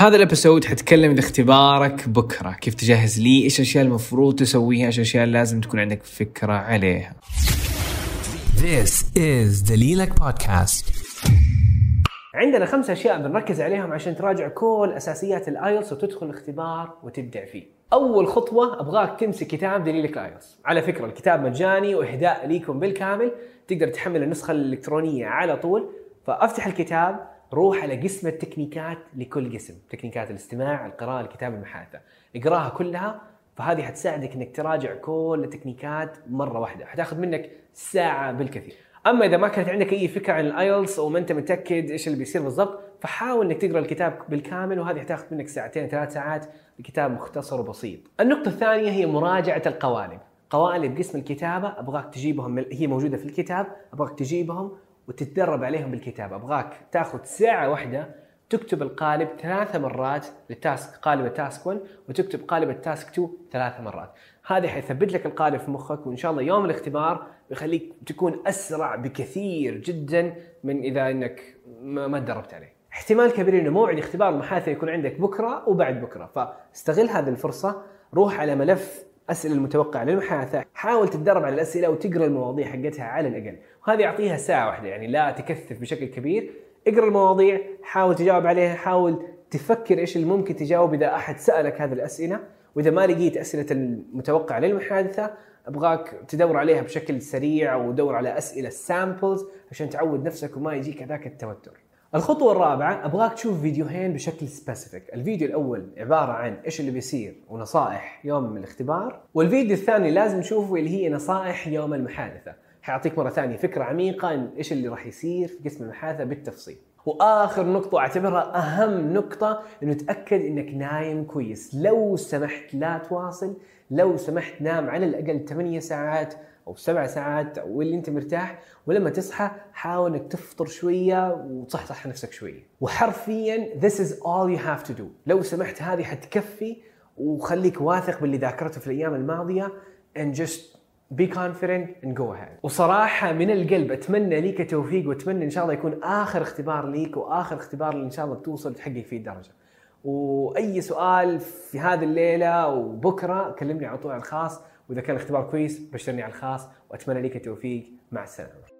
هذا ال episode حتكلم عن اختبارك بكرة. كيف تجهز ليه إيش الأشياء المفروض تسويها؟ إيش الأشياء لازم تكون عندك فكرة عليها؟ This is دليلك بودكاست عندنا خمس أشياء بنركز عليهم عشان تراجع كل أساسيات ال IELTS وتدخل الاختبار وتبدع فيه. أول خطوة أبغاك تمسك كتاب دليلك ال IELTS، على فكرة الكتاب مجاني وإهداء ليكم بالكامل، تقدر تحمل النسخة الإلكترونية على طول، فأفتح الكتاب روح على قسم التكنيكات لكل قسم، تكنيكات الاستماع، القراءة، الكتابة، المحادثة، اقراها كلها فهذه حتساعدك إنك تراجع كل التكنيكات مرة واحدة، حتاخذ منك ساعة بالكثير. أما إذا ما كانت عندك أي فكرة عن ال IELTS وما أنت متأكد إيش اللي بيصير بالضبط فحاول إنك تقرأ الكتاب بالكامل وهذه حتاخذ منك ساعتين ثلاث ساعات الكتاب مختصر وبسيط. النقطة الثانية هي مراجعة القوالب. قوالب قسم الكتابة أبغاك تجيبهم هي موجودة في الكتاب أبغاك تجيبهم وتتدرب عليهم بالكتاب. أبغاك تاخذ ساعة واحدة تكتب القالب ثلاث مرات لل task قالب ال task 1 وتكتب قالب ال task 2 ثلاث مرات. هذا حيثبت لك القالب في مخك وإن شاء الله يوم الاختبار بيخليك تكون أسرع بكثير جدا من إذا إنك ما ما تدربت عليه. احتمال كبير إنه موعد اختبار المحادثة يكون عندك بكرة وبعد بكرة. فاستغل هذه الفرصة روح على ملف اسئله المتوقعة للمحادثة. حاول تتدرب على الأسئلة وتقرأ المواضيع حقتها على الأقل. وهذه أعطيها ساعة واحدة يعني لا تكثف بشكل كبير. اقرأ المواضيع حاول تجاوب عليها حاول تفكر إيش اللي ممكن تجاوب إذا أحد سألك هذه الأسئلة. وإذا ما لقيت أسئلة المتوقعة للمحادثة أبغاك تدور عليها بشكل سريع ودور على أسئلة samples عشان تعود نفسك وما يجيك هذاك التوتر. الخطوة الرابعة أبغاك تشوف فيديوهين بشكل specific، الفيديو الأول عبارة عن إيش اللي بيصير ونصائح يوم الاختبار، والفيديو الثاني لازم تشوفه اللي هي نصائح يوم المحادثة، حيعطيك مرة ثانية فكرة عميقة عن إيش اللي راح يصير في قسم المحادثة بالتفصيل. وآخر نقطة أعتبرها أهم نقطة إنه تأكد إنك نايم كويس، لو سمحت لا تواصل، لو سمحت نام على الأقل 8 ساعات أو سبع ساعات أو اللي أنت مرتاح ولما تصحى حاول إنك تفطر شوية وتصحصح نفسك شوية. وحرفيا this is all you have to do. لو سمحت هذه حتكفي وخليك واثق باللي ذاكرته في الأيام الماضية and just be confident and go ahead. وصراحة من القلب أتمنى ليك التوفيق وأتمنى إن شاء الله يكون آخر اختبار ليك وآخر اختبار اللي إن شاء الله بتوصل تحقق فيه الدرجة. وأي سؤال في هذه الليلة وبكرة كلمني على طول على الخاص. وإذا كان الاختبار كويس بشرني على الخاص. وأتمنى ليك التوفيق مع السلامة.